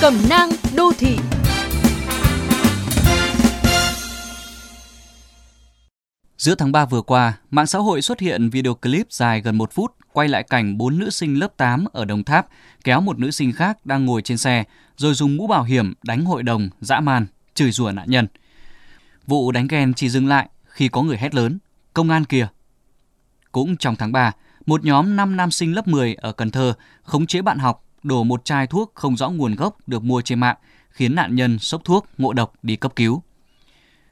Cẩm nang đô thị Giữa tháng 3 vừa qua, mạng xã hội xuất hiện video clip dài gần một phút quay lại cảnh bốn nữ sinh lớp 8 ở Đồng Tháp kéo một nữ sinh khác đang ngồi trên xe rồi dùng mũ bảo hiểm đánh hội đồng, dã man, chửi rủa nạn nhân. Vụ đánh ghen chỉ dừng lại khi có người hét lớn, công an kìa. Cũng trong tháng 3, một nhóm 5 nam sinh lớp 10 ở Cần Thơ khống chế bạn học đổ một chai thuốc không rõ nguồn gốc được mua trên mạng, khiến nạn nhân sốc thuốc, ngộ độc đi cấp cứu.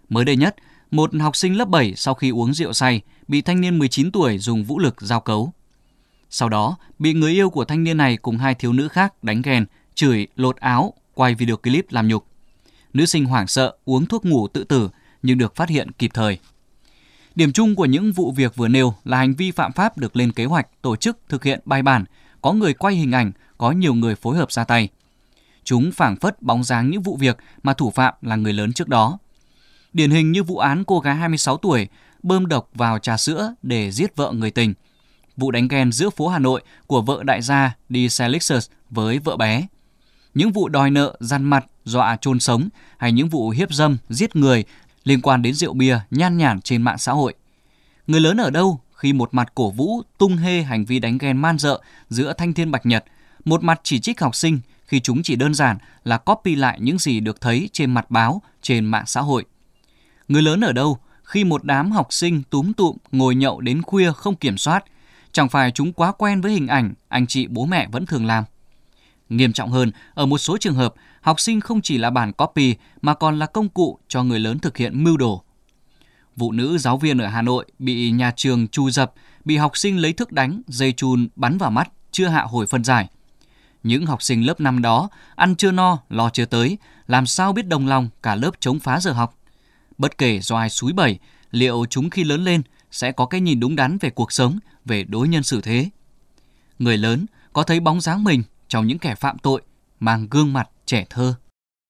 Mới đây nhất, một học sinh lớp 7 sau khi uống rượu say bị thanh niên 19 tuổi dùng vũ lực giao cấu. Sau đó, bị người yêu của thanh niên này cùng hai thiếu nữ khác đánh ghen, chửi, lột áo, quay video clip làm nhục. Nữ sinh hoảng sợ uống thuốc ngủ tự tử nhưng được phát hiện kịp thời. Điểm chung của những vụ việc vừa nêu là hành vi phạm pháp được lên kế hoạch, tổ chức, thực hiện bài bản, có người quay hình ảnh, có nhiều người phối hợp ra tay. Chúng phảng phất bóng dáng những vụ việc mà thủ phạm là người lớn trước đó. Điển hình như vụ án cô gái 26 tuổi bơm độc vào trà sữa để giết vợ người tình. Vụ đánh ghen giữa phố Hà Nội của vợ đại gia đi xe Lexus với vợ bé. Những vụ đòi nợ, gian mặt, dọa chôn sống hay những vụ hiếp dâm, giết người liên quan đến rượu bia nhan nhản trên mạng xã hội. Người lớn ở đâu khi một mặt cổ vũ tung hê hành vi đánh ghen man dợ giữa thanh thiên bạch nhật, một mặt chỉ trích học sinh khi chúng chỉ đơn giản là copy lại những gì được thấy trên mặt báo, trên mạng xã hội. Người lớn ở đâu khi một đám học sinh túm tụm ngồi nhậu đến khuya không kiểm soát, chẳng phải chúng quá quen với hình ảnh anh chị bố mẹ vẫn thường làm. Nghiêm trọng hơn, ở một số trường hợp, học sinh không chỉ là bản copy mà còn là công cụ cho người lớn thực hiện mưu đồ. Vụ nữ giáo viên ở Hà Nội bị nhà trường chu dập, bị học sinh lấy thức đánh, dây chun bắn vào mắt, chưa hạ hồi phân giải. Những học sinh lớp 5 đó ăn chưa no, lo chưa tới, làm sao biết đồng lòng cả lớp chống phá giờ học. Bất kể do ai suối bẩy, liệu chúng khi lớn lên sẽ có cái nhìn đúng đắn về cuộc sống, về đối nhân xử thế. Người lớn có thấy bóng dáng mình trong những kẻ phạm tội mang gương mặt trẻ thơ